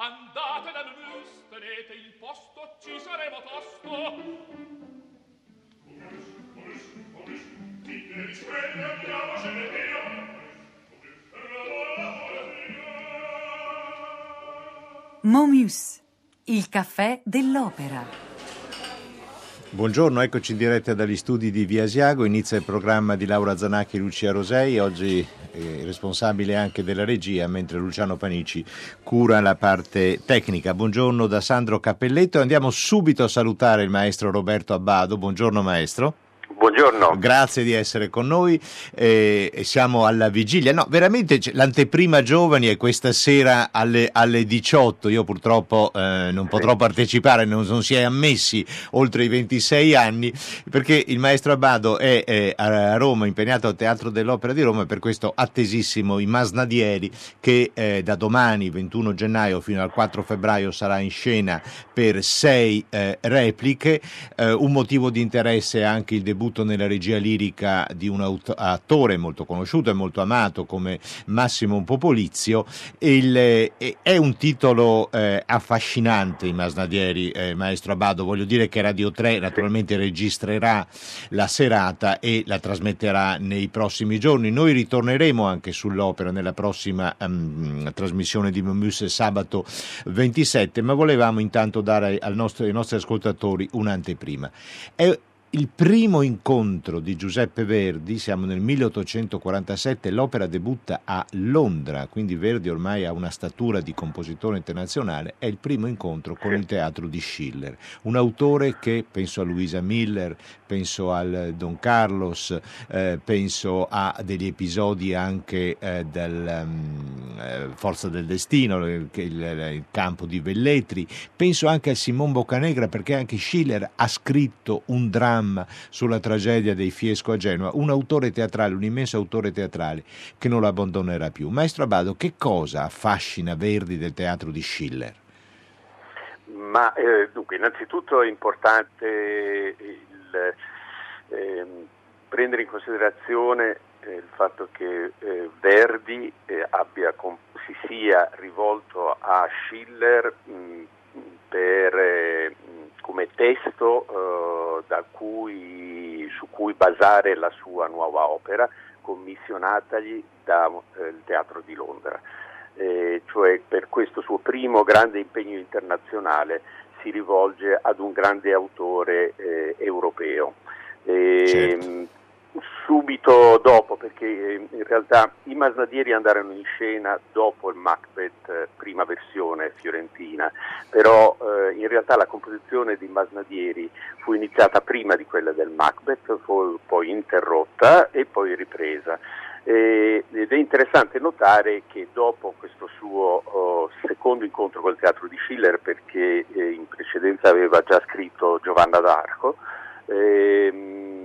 Andate dal mus, tenete il posto, ci saremo tosto. Momus, il caffè dell'opera. Buongiorno, eccoci in diretta dagli studi di Via Asiago, inizia il programma di Laura Zanacchi e Lucia Rosei, oggi eh, responsabile anche della regia, mentre Luciano Panici cura la parte tecnica. Buongiorno da Sandro Cappelletto, andiamo subito a salutare il maestro Roberto Abbado, buongiorno maestro. Buongiorno. Grazie di essere con noi. Eh, siamo alla vigilia. No, veramente l'anteprima giovani è questa sera alle, alle 18. Io purtroppo eh, non potrò partecipare, non, non, si è ammessi oltre i 26 anni, perché il maestro Abbado è, è a Roma, impegnato al Teatro dell'Opera di Roma per questo attesissimo I Masnadieri che eh, da domani, 21 gennaio, fino al 4 febbraio sarà in scena per sei eh, repliche. Eh, un motivo di interesse è anche il debutto debutto nella regia lirica di un attore molto conosciuto e molto amato come Massimo Popolizio. Il, eh, è un titolo eh, affascinante, i Masnadieri, eh, maestro Abado. Voglio dire che Radio 3 naturalmente registrerà la serata e la trasmetterà nei prossimi giorni. Noi ritorneremo anche sull'opera nella prossima um, trasmissione di Momus sabato 27, ma volevamo intanto dare nostro, ai nostri ascoltatori un'anteprima. È il primo incontro di Giuseppe Verdi, siamo nel 1847, l'opera debutta a Londra, quindi Verdi ormai ha una statura di compositore internazionale, è il primo incontro con il teatro di Schiller, un autore che penso a Luisa Miller, penso al Don Carlos, eh, penso a degli episodi anche eh, del um, Forza del Destino, il, il, il, campo di Velletri, penso anche a Simon Boccanegra perché anche Schiller ha scritto un dramma dramma sulla tragedia dei Fiesco a Genova, un autore teatrale, un immenso autore teatrale che non lo abbandonerà più. Maestro Abado, che cosa affascina Verdi del teatro di Schiller? Ma eh, dunque, innanzitutto è importante il, eh, prendere in considerazione eh, il fatto che eh, Verdi eh, abbia, si sia rivolto a Schiller mh, per eh, come testo eh, cui, su cui basare la sua nuova opera commissionatagli dal eh, Teatro di Londra. Eh, cioè per questo suo primo grande impegno internazionale si rivolge ad un grande autore eh, europeo. Certo subito dopo, perché eh, in realtà i Masnadieri andarono in scena dopo il Macbeth, eh, prima versione fiorentina, però eh, in realtà la composizione di Masnadieri fu iniziata prima di quella del Macbeth, fu poi interrotta e poi ripresa. ed è interessante notare che dopo questo suo oh, secondo incontro col teatro di Schiller, perché eh, in precedenza aveva già scritto Giovanna d'Arco, ehm,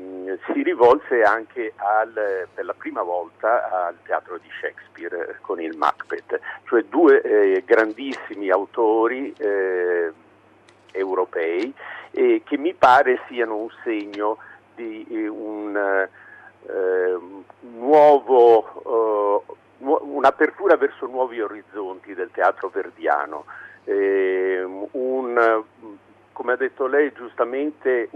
si rivolse anche al, per la prima volta al teatro di Shakespeare eh, con il Macbeth, cioè due eh, grandissimi autori eh, europei eh, che mi pare siano un segno di eh, un eh, nuovo, un'apertura verso nuovi orizzonti del teatro verdiano. un come ha detto lei giustamente,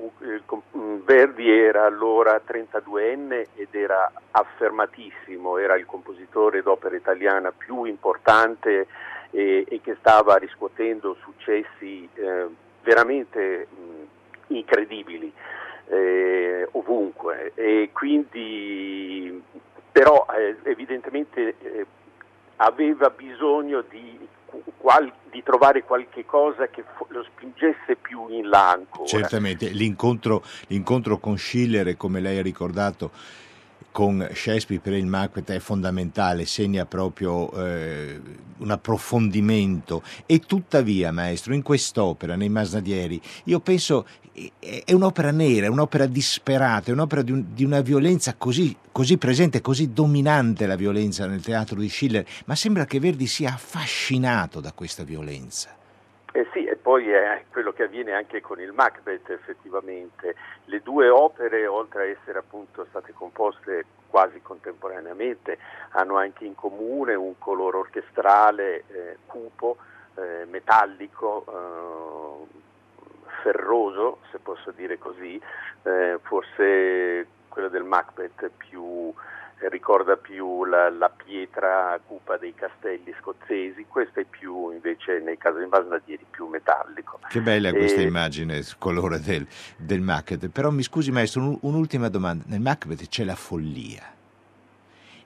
Verdi era allora 32enne ed era affermatissimo, era il compositore d'opera italiana più importante e, e che stava riscuotendo successi eh, veramente mh, incredibili eh, ovunque. E quindi però eh, evidentemente eh, aveva bisogno di qual, di trovare qualche cosa che lo spingesse più in là ancora. Certamente, l'incontro, l'incontro con Schiller, come lei ha ricordato, con Shakespeare per il Macbeth è fondamentale, segna proprio eh, un approfondimento e tuttavia, maestro, in quest'opera, nei Masnadieri, io penso è un'opera nera, è un'opera disperata, è un'opera di, un, di una violenza così, così, presente, così dominante la violenza nel teatro di Schiller, ma sembra che Verdi sia affascinato da questa violenza. Eh sì, poi è quello che avviene anche con il Macbeth effettivamente. Le due opere, oltre a essere appunto state composte quasi contemporaneamente, hanno anche in comune un colore orchestrale eh, cupo, eh, metallico, eh, ferroso, se posso dire così, eh, forse quello del Macbeth più ricorda più la, la, pietra cupa dei castelli scozzesi, questo è più invece nei casi di Masnadieri più metallico. Che bella questa immagine, il colore del, del, Macbeth, però mi scusi maestro, un, un'ultima domanda, nel Macbeth c'è la follia.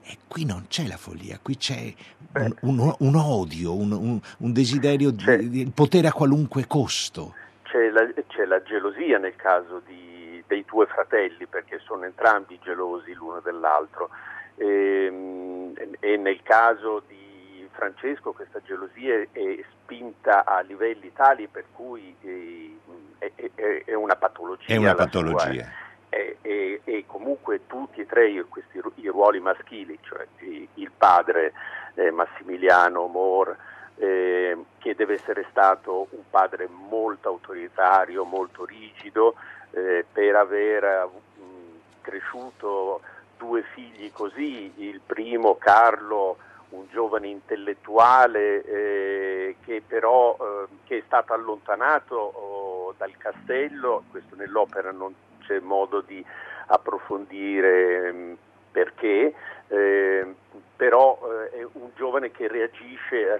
E qui non c'è la follia, qui c'è un, un, un odio, un, un desiderio di, di, potere a qualunque costo. C'è la, c'è la gelosia nel caso di dei due fratelli perché sono entrambi gelosi l'uno dell'altro e, ehm, e nel caso di Francesco questa gelosia è spinta a livelli tali per cui eh, è, è, è una patologia. È una patologia. E, e, e, comunque tutti e tre questi i ruoli maschili, cioè il padre eh, Massimiliano Moore, eh, che deve essere stato un padre molto autoritario, molto rigido, eh, per aver mh, cresciuto due figli così, il primo Carlo un giovane intellettuale eh, che però eh, che è stato allontanato oh, dal castello, questo nell'opera non c'è modo di approfondire mh, perché, eh, però eh, è un giovane che reagisce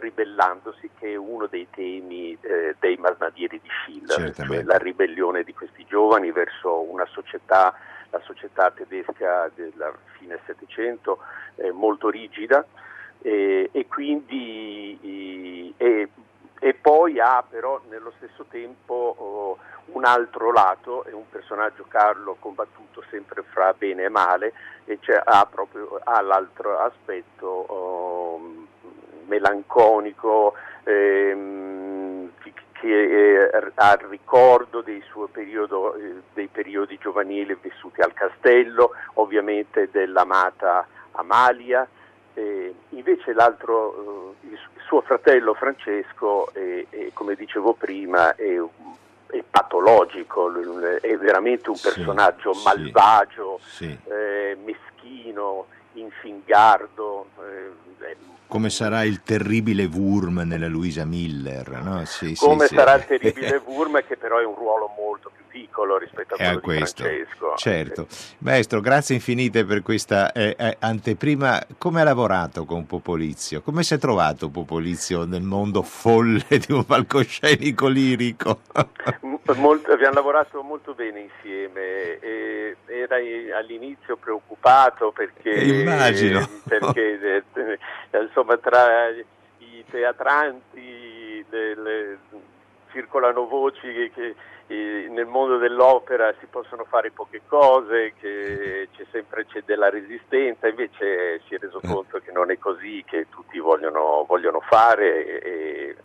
ribellandosi, che è uno dei temi eh, dei Masnadieri di Schiller, cioè la ribellione di questi giovani verso una società, la società tedesca della fine Settecento, eh, molto rigida e quindi e, poi ha però nello stesso tempo oh, un altro lato, è un personaggio Carlo combattuto sempre fra bene e male e ha proprio ha l'altro aspetto oh, melanconico ehm, che eh, ha ricordo dei, periodo, eh, dei periodi giovanili vissuti al castello, ovviamente dell'amata Amalia, eh, invece l'altro, eh, il suo fratello Francesco, è, è, come dicevo prima, è è patologico, è veramente un personaggio sì, malvagio, sì. Eh, meschino, infingardo. Eh, come sarà il terribile Wurm nella Luisa Miller, no? sì, come sarà il terribile Wurm che però è un ruolo molto più piccolo rispetto a quello a questo. Francesco. Certo. Maestro, grazie infinite per questa eh, eh, anteprima. Come ha lavorato con Popolizio? Come si è trovato Popolizio nel mondo folle di un palcoscenico lirico? Molto, abbiamo lavorato molto bene insieme. E era all'inizio preoccupato perché, Immagino. perché eh, insomma, tra i teatranti del, circolano voci che, che nel mondo dell'opera si possono fare poche cose, che c'è sempre c'è della resistenza, invece si è reso mm. conto che non è così, che tutti vogliono, vogliono fare e,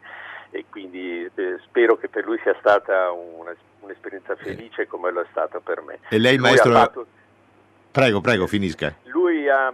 e quindi eh, spero che per lui sia stata una, un'esperienza felice come lo è stata per me. E lei, lui maestro... Fatto... Prego, prego, finisca. Lui ha,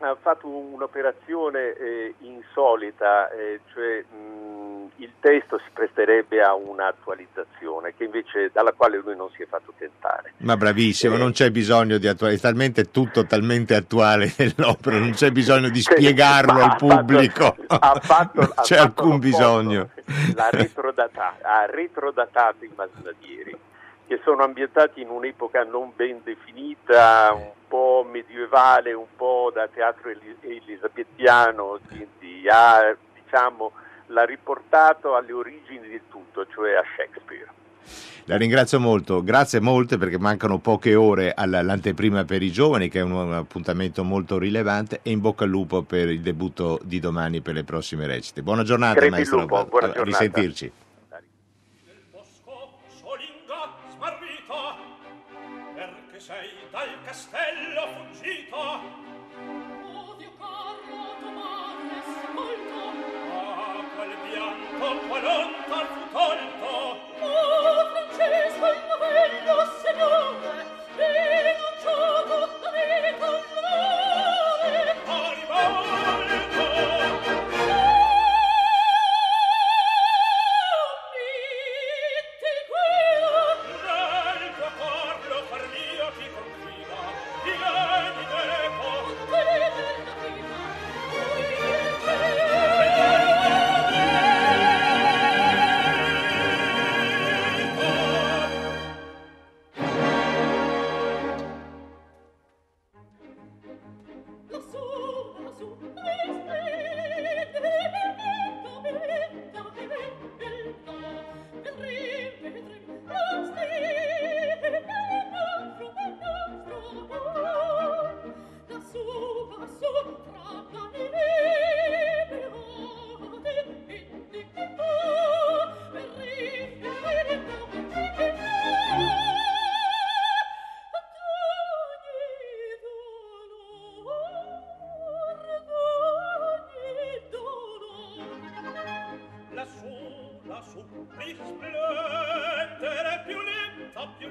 ha fatto un'operazione eh, insolita, eh, cioè mh, il testo si presterebbe a un'attualizzazione invece, dalla quale lui non si è fatto tentare. Ma bravissimo, eh, non c'è bisogno di attualizzare, talmente tutto talmente attuale nell'opera, non c'è bisogno di spiegarlo al pubblico, ha fatto, non c'è alcun bisogno. L'ha retrodatato, ha retrodatato i masnadieri che sono ambientati in un'epoca non ben definita, un po' medievale, un po' da teatro elisabettiano, quindi ha, diciamo, l'ha riportato alle origini di tutto, cioè a Shakespeare. La ringrazio molto, grazie molte perché mancano poche ore all'anteprima per i giovani che è un appuntamento molto rilevante e in bocca al lupo per il debutto di domani per le prossime recite. Buona giornata Crepi maestro, lupo, buona giornata. risentirci.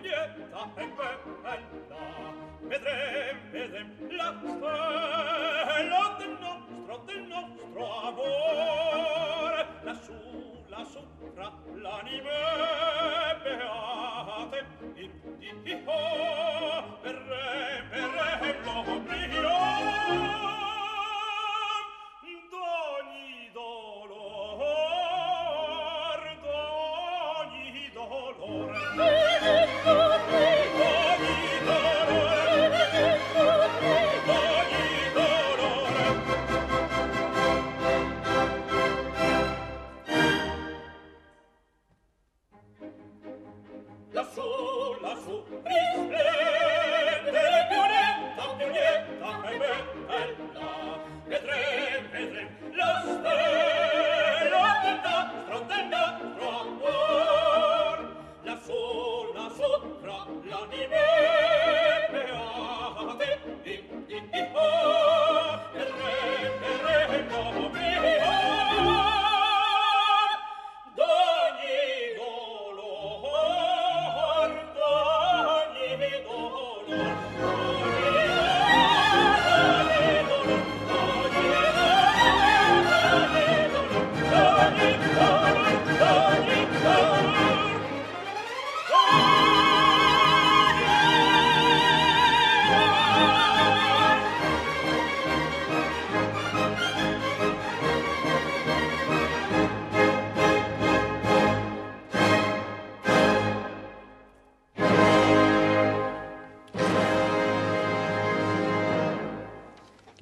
lieta e bella vedrem vedrem la stella del nostro del nostro amore. Lassù lassù fra l'anime beate in di oh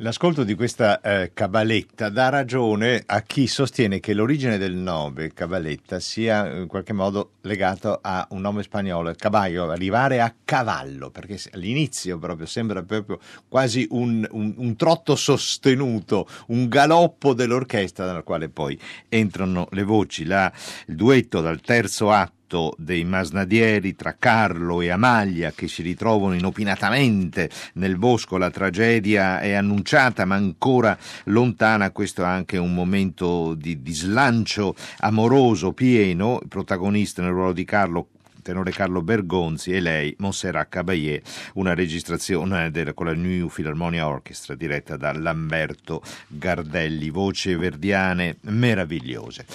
L'ascolto di questa eh, cabaletta dà ragione a chi sostiene che l'origine del nome cabaletta sia in qualche modo legato a un nome spagnolo, caballo, arrivare a cavallo, perché all'inizio proprio sembra proprio quasi un, un- un trotto sostenuto, un galoppo dell'orchestra dal quale poi entrano le voci. La- il duetto dal terzo atto dei masnadieri tra Carlo e Amalia che si ritrovano inopinatamente nel bosco, la tragedia è annunciata ma ancora lontana, questo è anche un momento di, di slancio amoroso pieno, il protagonista nel ruolo di Carlo tenore Carlo Bergonzi e lei Montserrat Caballé, una registrazione del- con la New Philharmonia Orchestra diretta da Lamberto Gardelli, voci verdiane meravigliose.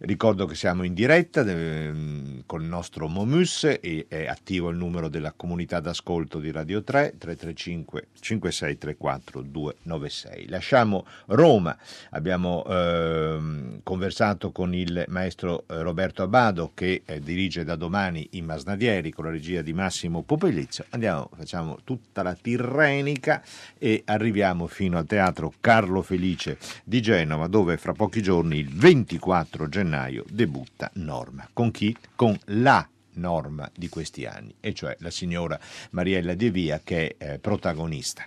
Ricordo che siamo in diretta ehm, con il nostro Momus e è attivo il numero della comunità d'ascolto di Radio 3 335 5634 296. Lasciamo Roma, abbiamo ehm, conversato con il maestro eh, Roberto Abbado che eh, dirige da domani i Masnadieri con la regia di Massimo Popelizio. Andiamo, facciamo tutta la Tirrenica e arriviamo fino al teatro Carlo Felice di Genova dove fra pochi giorni, il 24 gennaio, debutta Norma. Con chi? Con la norma di questi anni, e cioè la signora Mariella De Via che è eh, protagonista.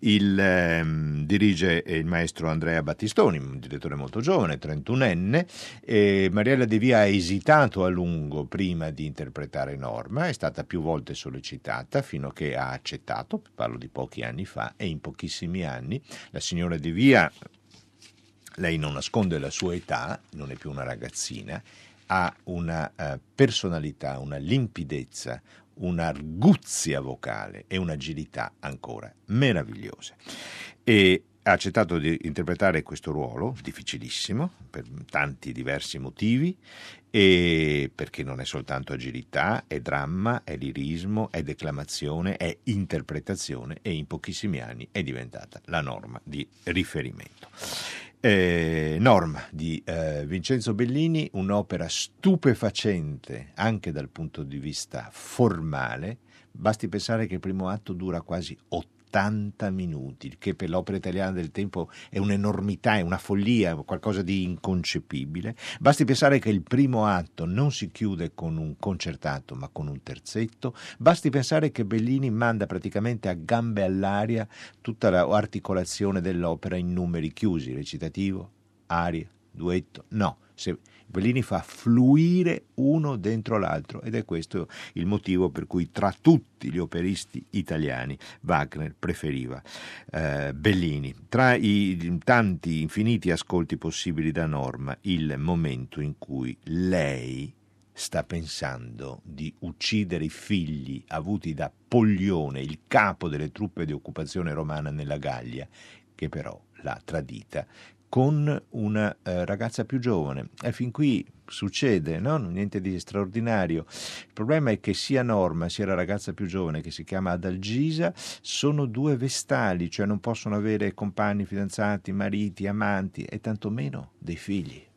Il, ehm, dirige il maestro Andrea Battistoni, un direttore molto giovane, 31enne. E Mariella De Via ha esitato a lungo prima di interpretare Norma, è stata più volte sollecitata fino a che ha accettato, parlo di pochi anni fa, e in pochissimi anni la signora De Via lei non nasconde la sua età, non è più una ragazzina, ha una eh, personalità, una limpidezza, un'arguzia vocale e un'agilità ancora meravigliose. E ha accettato di interpretare questo ruolo, difficilissimo, per tanti diversi motivi, perché non è soltanto agilità, è dramma, è lirismo, è declamazione, è interpretazione e in pochissimi anni è diventata la norma di riferimento. Eh, Norma di eh, Vincenzo Bellini, un'opera stupefacente anche dal punto di vista formale. Basti pensare che il primo atto dura quasi 80 minuti, il che per l'opera italiana del tempo è un'enormità, è una follia, qualcosa di inconcepibile. Basti pensare che il primo atto non si chiude con un concertato, ma con un terzetto. Basti pensare che Bellini manda praticamente a gambe all'aria tutta l'articolazione dell'opera in numeri chiusi, recitativo, aria, duetto. No, Se, Bellini fa fluire uno dentro l'altro ed è questo il motivo per cui tra tutti gli operisti italiani Wagner preferiva eh, Bellini. Tra i tanti infiniti ascolti possibili da Norma, il momento in cui lei sta pensando di uccidere i figli avuti da Poglione, il capo delle truppe di occupazione romana nella Gallia, che però l'ha tradita con una eh, ragazza più giovane. E fin qui succede, no? niente di straordinario. Il problema è che sia Norma sia la ragazza più giovane, che si chiama Adalgisa, sono due vestali, cioè non possono avere compagni, fidanzati, mariti, amanti e tantomeno dei figli.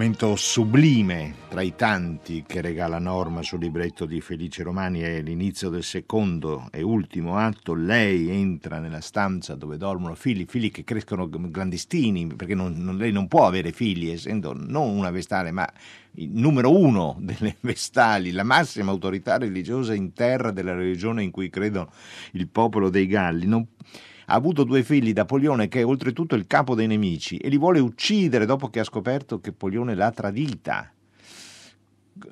Momento sublime tra i tanti che regala Norma sul libretto di Felice Romani è l'inizio del secondo e ultimo atto. Lei entra nella stanza dove dormono figli, figli che crescono clandestini, perché non, non, lei non può avere figli, essendo non una vestale, ma il numero uno delle vestali, la massima autorità religiosa in terra della religione in cui credono il popolo dei Galli. Non, ha avuto due figli da Polione che è oltretutto il capo dei nemici e li vuole uccidere dopo che ha scoperto che Polione l'ha tradita.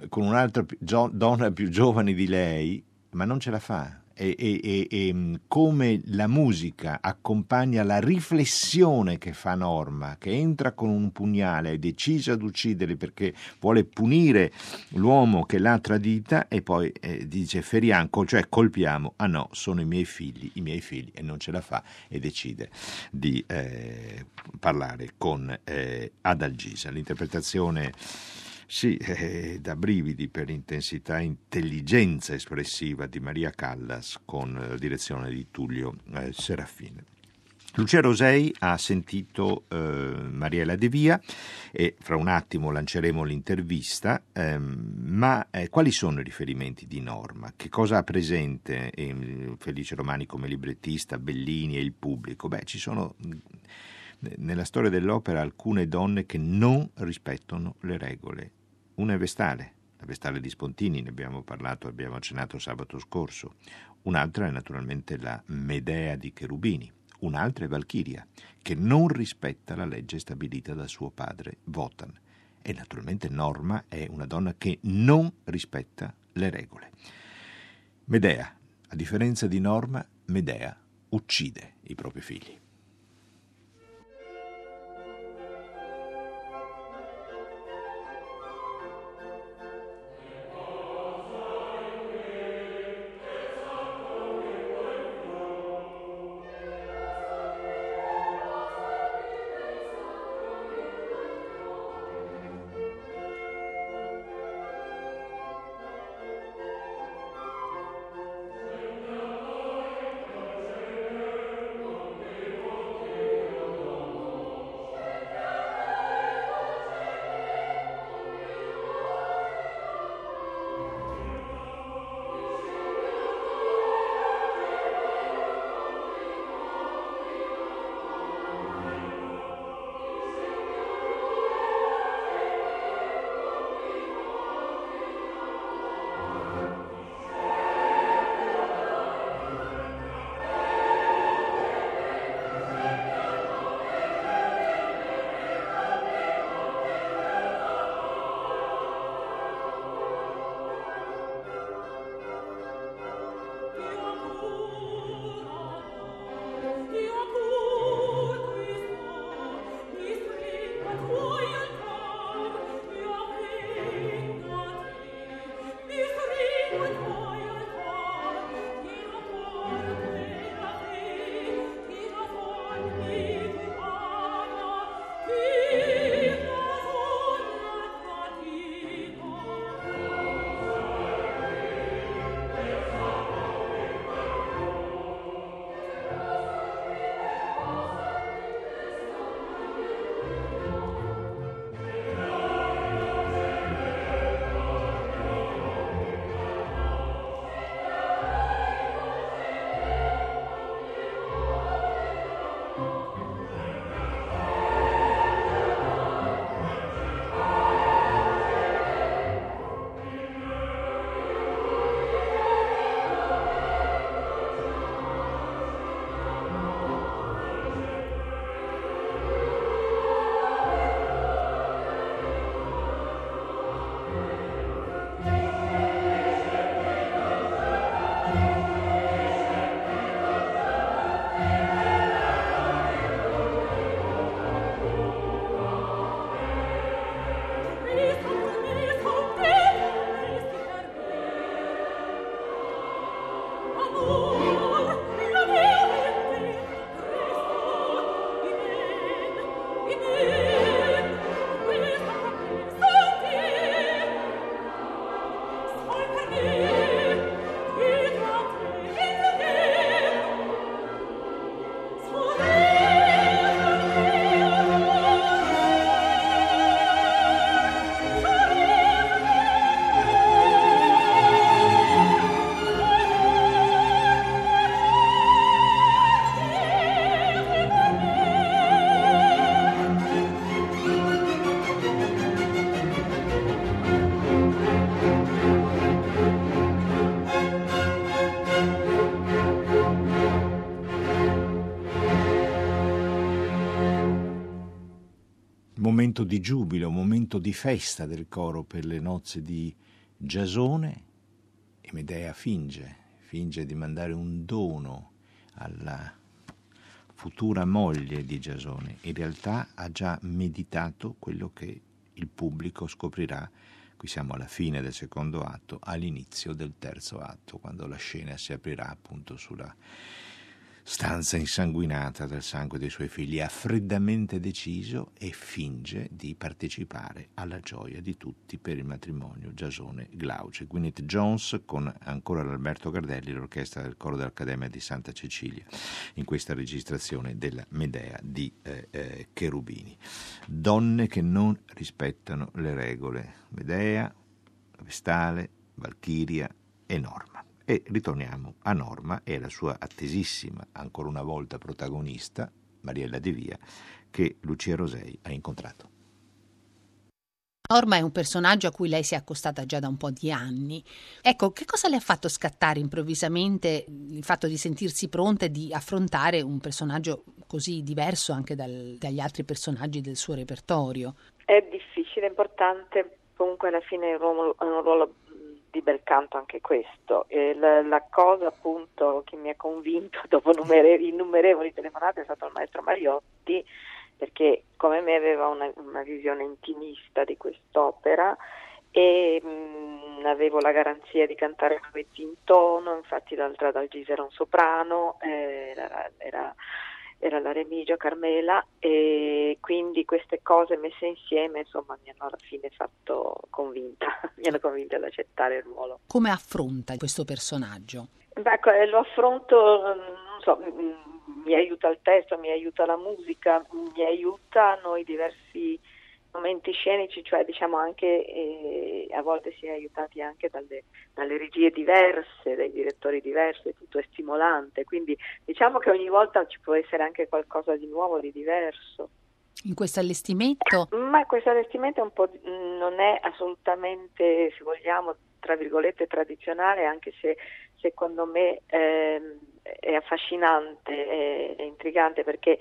Con un'altra donna più giovane di lei, ma non ce la fa e, e, e, mm, come la musica accompagna la riflessione che fa Norma, che entra con un pugnale, è decisa ad uccidere perché vuole punire l'uomo che l'ha tradita e poi eh, dice feriamo, cioè colpiamo, ah no, sono i miei figli, i miei figli e non ce la fa e decide di eh, parlare con eh, Adalgisa. L'interpretazione sì, eh, da brividi per intensità e intelligenza espressiva di Maria Callas con la direzione di Tullio eh, Serafine. Lucia Rosei ha sentito eh, Mariella De Via e fra un attimo lanceremo l'intervista, ehm, ma eh, quali sono i riferimenti di Norma? Che cosa ha presente eh, Felice Romani come librettista, Bellini e il pubblico? Beh, ci sono nella storia dell'opera alcune donne che non rispettano le regole una è Vestale, la Vestale di Spontini, ne abbiamo parlato, abbiamo accennato sabato scorso. Un'altra è naturalmente la Medea di Cherubini. Un'altra è Valchiria, che non rispetta la legge stabilita da suo padre Wotan. E naturalmente Norma è una donna che non rispetta le regole. Medea, a differenza di Norma, Medea uccide i propri figli. Di giubilo, un momento di festa del coro per le nozze di Giasone e Medea finge, finge di mandare un dono alla futura moglie di Giasone. In realtà ha già meditato quello che il pubblico scoprirà. Qui siamo alla fine del secondo atto, all'inizio del terzo atto, quando la scena si aprirà appunto sulla stanza insanguinata dal sangue dei suoi figli, ha freddamente deciso e finge di partecipare alla gioia di tutti per il matrimonio Giasone-Glauce. Gwyneth Jones con ancora l'Alberto Gardelli, l'orchestra del coro dell'Accademia di Santa Cecilia, in questa registrazione della Medea di eh, eh, Cherubini. Donne che non rispettano le regole. Medea, Vestale, Valchiria e Norma. E ritorniamo a Norma e alla sua attesissima, ancora una volta protagonista, Mariella De Via, che Lucia Rosei ha incontrato. Norma è un personaggio a cui lei si è accostata già da un po' di anni. Ecco, che cosa le ha fatto scattare improvvisamente il fatto di sentirsi pronta e di affrontare un personaggio così diverso anche dal, dagli altri personaggi del suo repertorio? È difficile, importante, comunque alla fine è un ruolo, è un ruolo di bel canto anche questo. La, la, cosa appunto che mi ha convinto dopo numere, innumerevoli telefonate è stato il maestro Mariotti, perché come me aveva una, una visione intimista di quest'opera e mh, avevo la garanzia di cantare duetti in tono, infatti l'altra dal Giseron soprano, eh, era, era era la Remigio Carmela e quindi queste cose messe insieme insomma mi hanno alla fine fatto convinta, mi hanno convinta ad accettare il ruolo. Come affronta questo personaggio? Beh, ecco, eh, lo affronto, non so, mi aiuta il testo, mi aiuta la musica, mi aiutano i diversi momenti scenici, cioè diciamo anche eh, a volte si è aiutati anche dalle, dalle, regie diverse, dai direttori diversi, tutto è stimolante, quindi diciamo che ogni volta ci può essere anche qualcosa di nuovo, di diverso. In questo allestimento? Ma questo allestimento è un po', non è assolutamente, se vogliamo, tra virgolette tradizionale, anche se secondo me eh, è affascinante, è, è, intrigante perché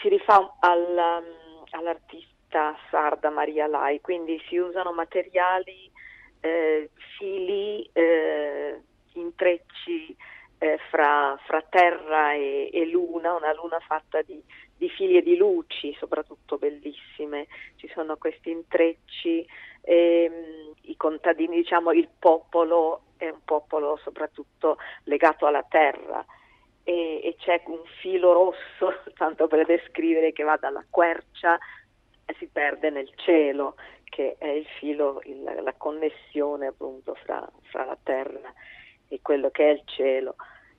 si rifà al, all'artista città sarda Maria Lai, quindi si usano materiali, eh, fili, eh, intrecci eh, fra, fra, terra e, e, luna, una luna fatta di, di, fili e di luci, soprattutto bellissime. Ci sono questi intrecci, ehm, i contadini, diciamo il popolo è un popolo soprattutto legato alla terra. E c'è un filo rosso, tanto per descrivere, che va dalla quercia si perde nel cielo, che è il filo, il, la connessione appunto fra, fra, la terra e quello che è il cielo.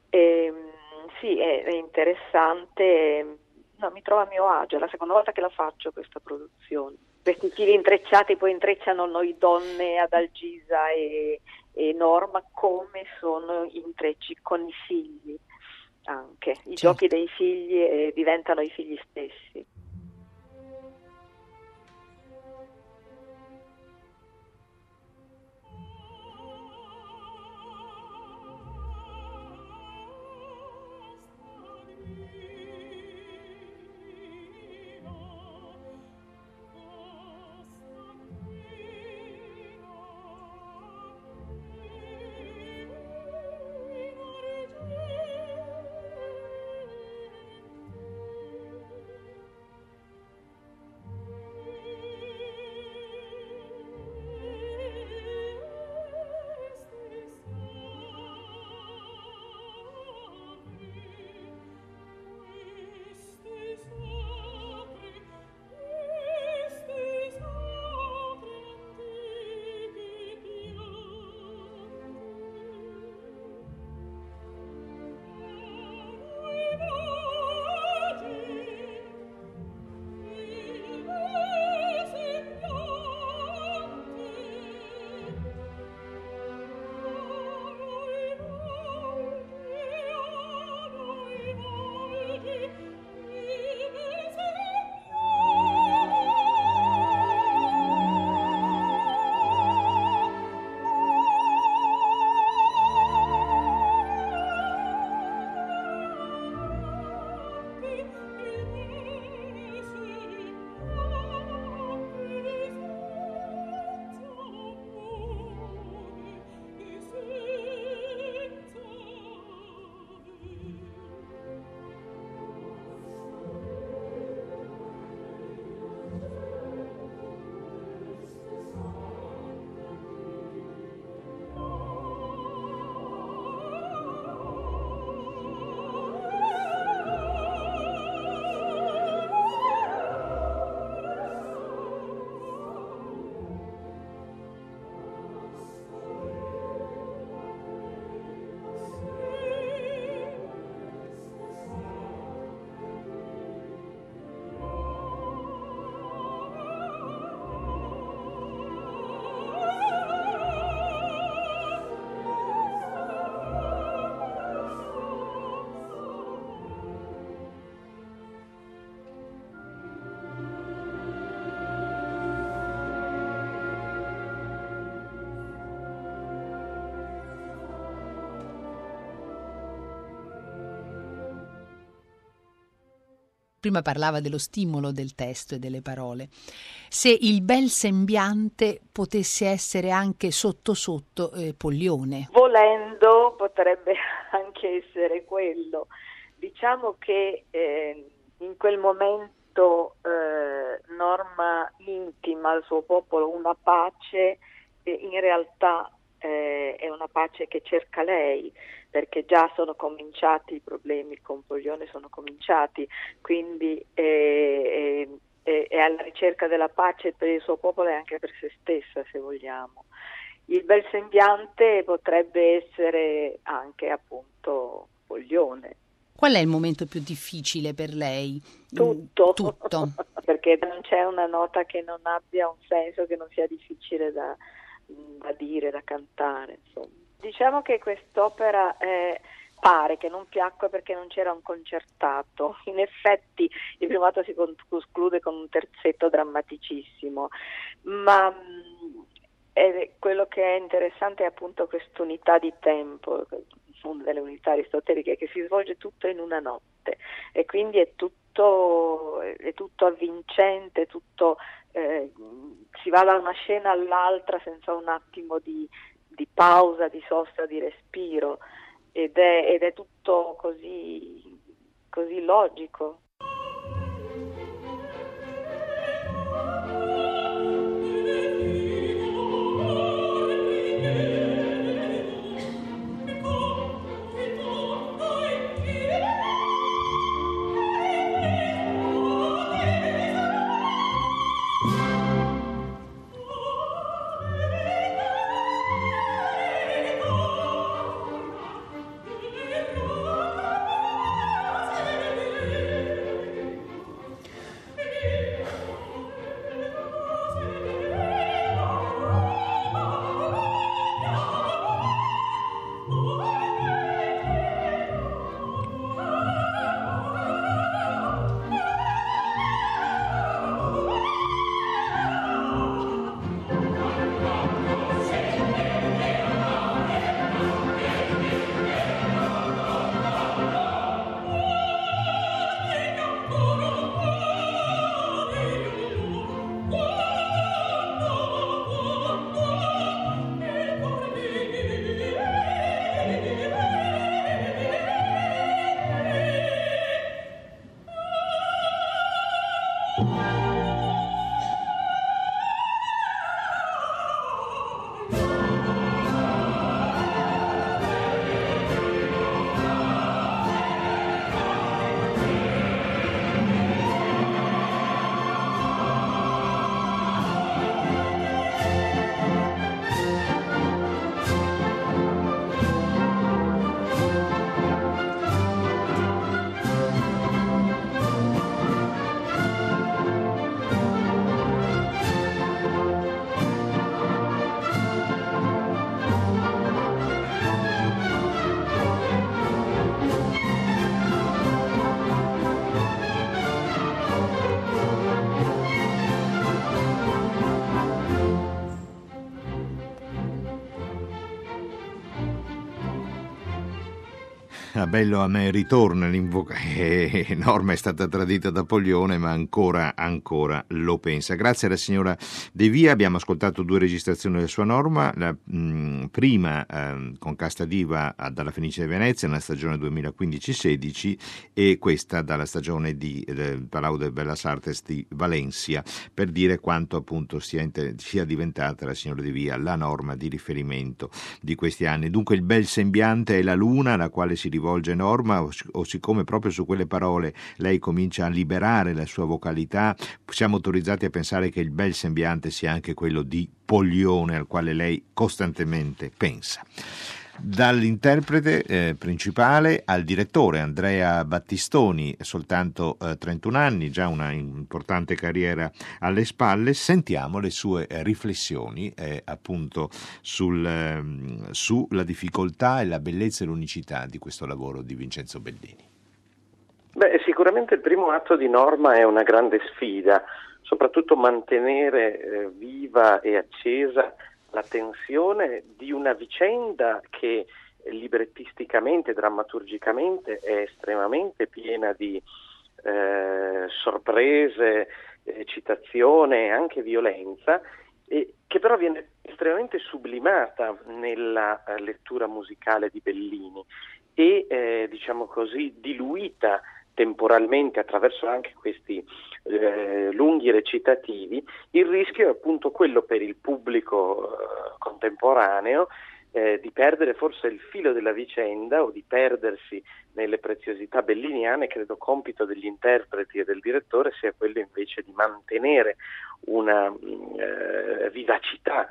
E, ehm, sì, è, è interessante, no, mi trovo a mio agio, è la seconda volta che la faccio questa produzione. Questi fili intrecciati poi intrecciano noi donne ad Algisa e, e Norma come sono intrecci con i figli anche. I certo. giochi dei figli eh, diventano i figli stessi. Prima parlava dello stimolo del testo e delle parole. Se il bel sembiante potesse essere anche sotto sotto eh, Poglione. Volendo potrebbe anche essere quello. Diciamo che eh, in quel momento eh, Norma intima al suo popolo una pace e in realtà eh, è una pace che cerca lei perché già sono cominciati i problemi con Poglione, sono cominciati, quindi è, è, è alla ricerca della pace per il suo popolo e anche per se stessa, se vogliamo. Il bel sembiante potrebbe essere anche appunto Poglione. Qual è il momento più difficile per lei? Tutto, Tutto. perché non c'è una nota che non abbia un senso, che non sia difficile da, da dire, da cantare. Insomma. Diciamo che quest'opera eh, pare che non piacque perché non c'era un concertato. In effetti il primato si conclude con un terzetto drammaticissimo, ma mh, quello che è interessante è appunto quest'unità di tempo, una delle unità aristoteliche, che si svolge tutto in una notte e quindi è tutto, è tutto avvincente, tutto, eh, si va da una scena all'altra senza un attimo di, di pausa, di sosta, di respiro ed è, ed è tutto così, così logico. Bello a me ritorna l'invoca eh, Norma è stata tradita da Poglione ma ancora ancora lo pensa. Grazie alla signora De Via abbiamo ascoltato due registrazioni della sua Norma. La mh, prima eh, con Casta Diva dalla Fenice di Venezia nella stagione 2015-16 e questa dalla stagione di eh, Palau de Bellas Artes di Valencia per dire quanto appunto sia, sia diventata la signora De Via la norma di riferimento di questi anni. Dunque il bel sembiante è la luna alla quale si rivolge rivolge Norma o, siccome proprio su quelle parole lei comincia a liberare la sua vocalità, siamo autorizzati a pensare che il bel sembiante sia anche quello di Poglione al quale lei costantemente pensa dall'interprete eh, principale al direttore Andrea Battistoni, soltanto eh, 31 anni, già una importante carriera alle spalle, sentiamo le sue eh, riflessioni eh, appunto sul, ehm, sulla difficoltà e la bellezza e l'unicità di questo lavoro di Vincenzo Bellini. Beh, sicuramente il primo atto di norma è una grande sfida, soprattutto mantenere eh, viva e accesa la tensione di una vicenda che librettisticamente, drammaturgicamente è estremamente piena di eh, sorprese, eh, citazione e anche violenza, eh, che però viene estremamente sublimata nella eh, lettura musicale di Bellini e, eh, diciamo così, diluita temporalmente attraverso anche questi eh, lunghi recitativi, il rischio è appunto quello per il pubblico eh, contemporaneo eh, di perdere forse il filo della vicenda o di perdersi nelle preziosità belliniane, credo compito degli interpreti e del direttore sia quello invece di mantenere una mm, eh, vivacità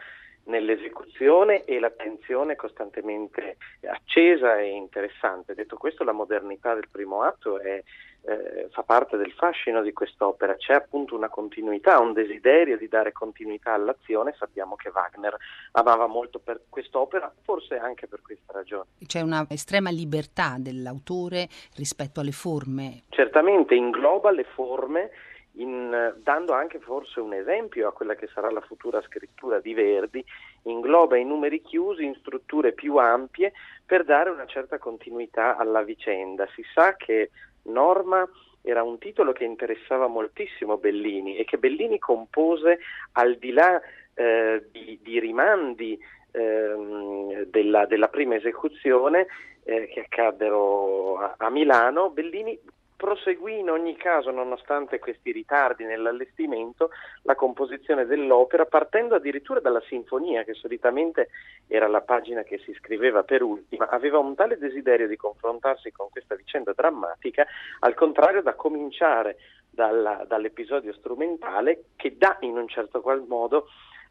nell'esecuzione e l'attenzione costantemente accesa e interessante. Detto questo, la modernità del primo atto è, eh, fa parte del fascino di quest'opera, c'è appunto una continuità, un desiderio di dare continuità all'azione, sappiamo che Wagner amava molto per quest'opera, forse anche per questa ragione. C'è una estrema libertà dell'autore rispetto alle forme. Certamente ingloba le forme in, dando anche forse un esempio a quella che sarà la futura scrittura di Verdi, ingloba i numeri chiusi in strutture più ampie per dare una certa continuità alla vicenda. Si sa che Norma era un titolo che interessava moltissimo Bellini e che Bellini compose al di là eh, di, di, rimandi eh, della, della, prima esecuzione eh, che accaddero a, a Milano, Bellini proseguì in ogni caso, nonostante questi ritardi nell'allestimento, la composizione dell'opera partendo addirittura dalla sinfonia, che solitamente era la pagina che si scriveva per ultima, aveva un tale desiderio di confrontarsi con questa vicenda drammatica, al contrario da cominciare dalla, dall'episodio strumentale che dà in un certo qual modo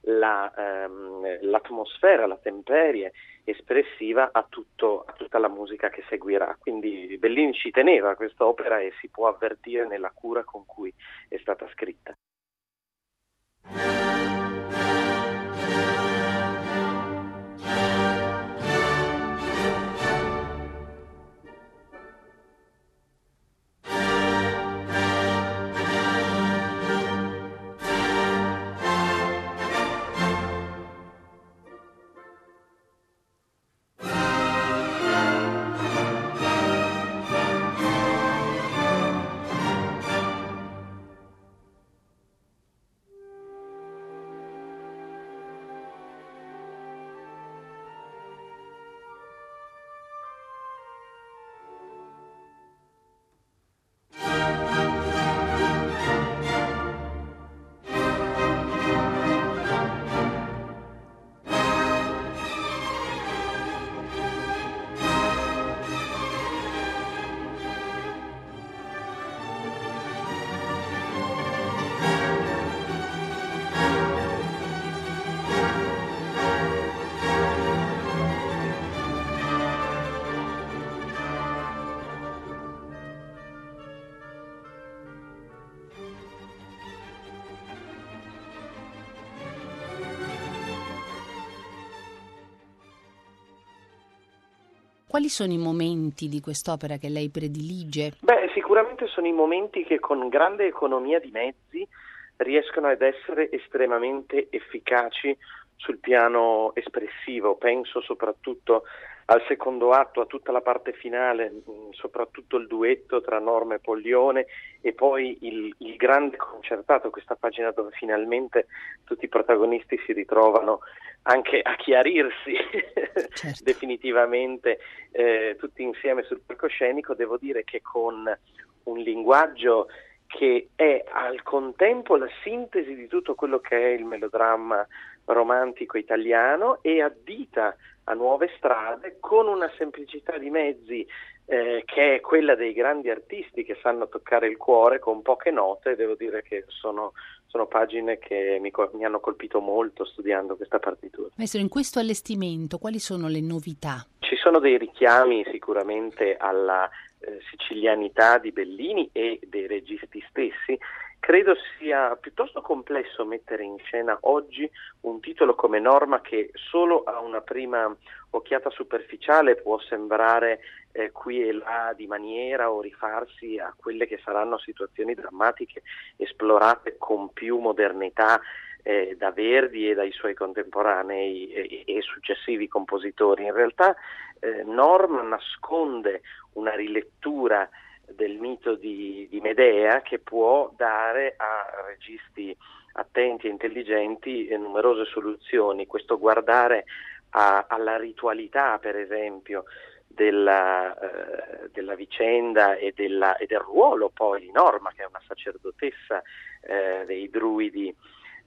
la, ehm, l'atmosfera, la temperie espressiva a, tutto, a, tutta la musica che seguirà. Quindi Bellini ci teneva a quest'opera e si può avvertire nella cura con cui è stata scritta. Quali sono i momenti di quest'opera che lei predilige? Beh, sicuramente sono i momenti che con grande economia di mezzi riescono ad essere estremamente efficaci sul piano espressivo. Penso soprattutto al secondo atto, a tutta la parte finale, mm, soprattutto il duetto tra Norma e Poglione e poi il, il, grande concertato, questa pagina dove finalmente tutti i protagonisti si ritrovano anche a chiarirsi certo. definitivamente eh, tutti insieme sul palcoscenico, devo dire che con un linguaggio che è al contempo la sintesi di tutto quello che è il melodramma romantico italiano e addita a nuove strade con una semplicità di mezzi eh, che è quella dei grandi artisti che sanno toccare il cuore con poche note, devo dire che sono, sono pagine che mi, mi, hanno colpito molto studiando questa partitura. Maestro, in questo allestimento quali sono le novità? Ci sono dei richiami sicuramente alla eh, sicilianità di Bellini e dei registi stessi, credo sia piuttosto complesso mettere in scena oggi un titolo come Norma che solo a una prima occhiata superficiale può sembrare eh, qui e là di maniera o rifarsi a quelle che saranno situazioni drammatiche esplorate con più modernità eh, da Verdi e dai suoi contemporanei e, e successivi compositori. In realtà eh, Norma nasconde una rilettura del mito di, di Medea che può dare a registi attenti e intelligenti e numerose soluzioni. Questo guardare a, alla ritualità, per esempio, della, eh, della vicenda e, della, e, del ruolo poi di Norma, che è una sacerdotessa eh, dei druidi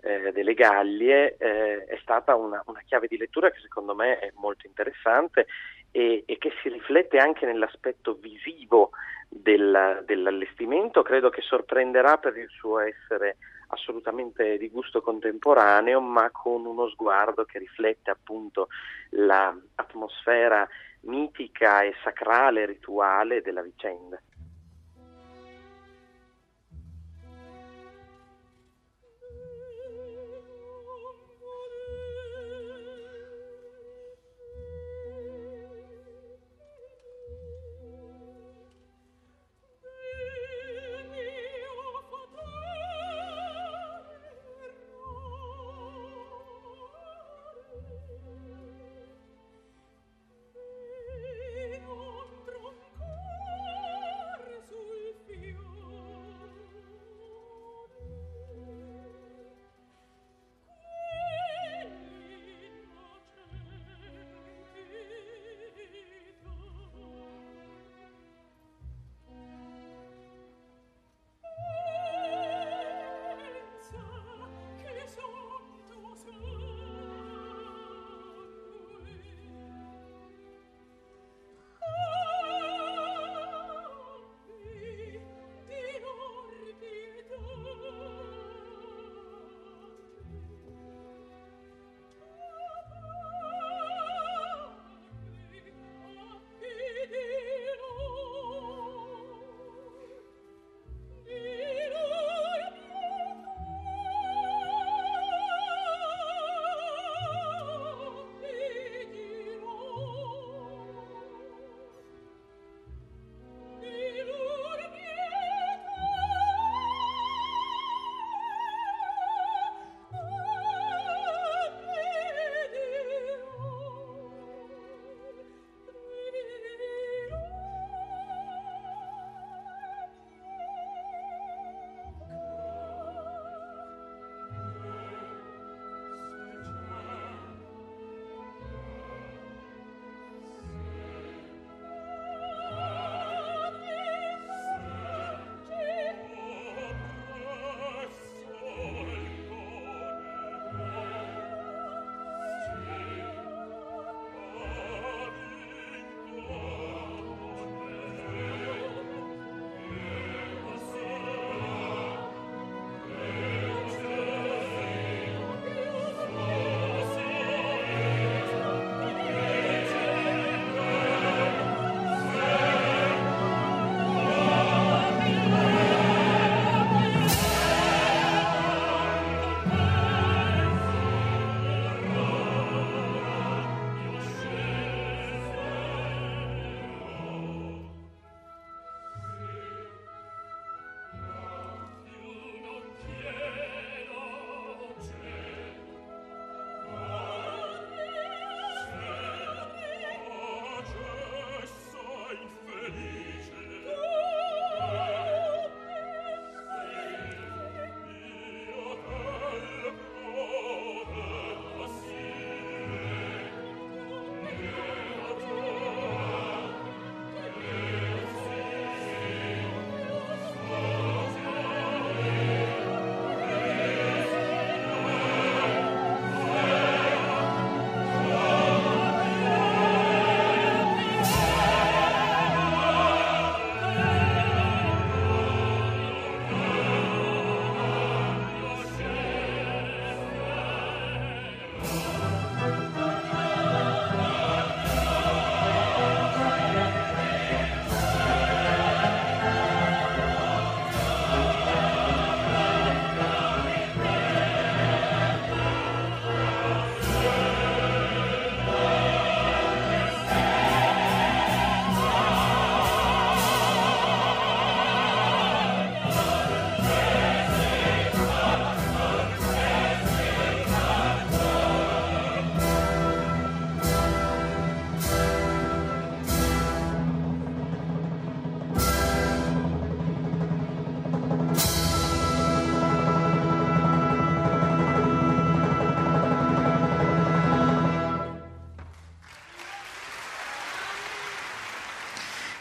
eh, delle Gallie, eh, è stata una, una, chiave di lettura che secondo me è molto interessante e, e che si riflette anche nell'aspetto visivo del, dell'allestimento. Credo che sorprenderà per il suo essere assolutamente di gusto contemporaneo, ma con uno sguardo che riflette appunto l'atmosfera mitica e sacrale, rituale della vicenda.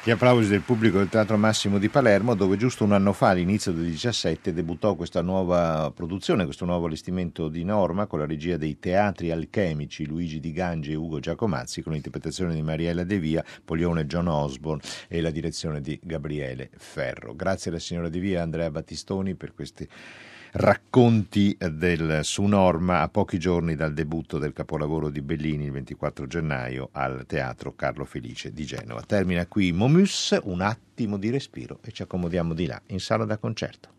Gli applausi del pubblico del Teatro Massimo di Palermo, dove giusto un anno fa, all'inizio del 17, debuttò questa nuova produzione, questo nuovo allestimento di Norma, con la regia dei teatri alchemici Luigi Di Gangi e Ugo Giacomazzi, con l'interpretazione di Mariella De Via, Polione John Osborne e la direzione di Gabriele Ferro. Grazie alla signora De Via e Andrea Battistoni per questi racconti del, su Norma a pochi giorni dal debutto del capolavoro di Bellini il 24 gennaio al Teatro Carlo Felice di Genova. Termina qui Momus, un attimo di respiro e ci accomodiamo di là in sala da concerto.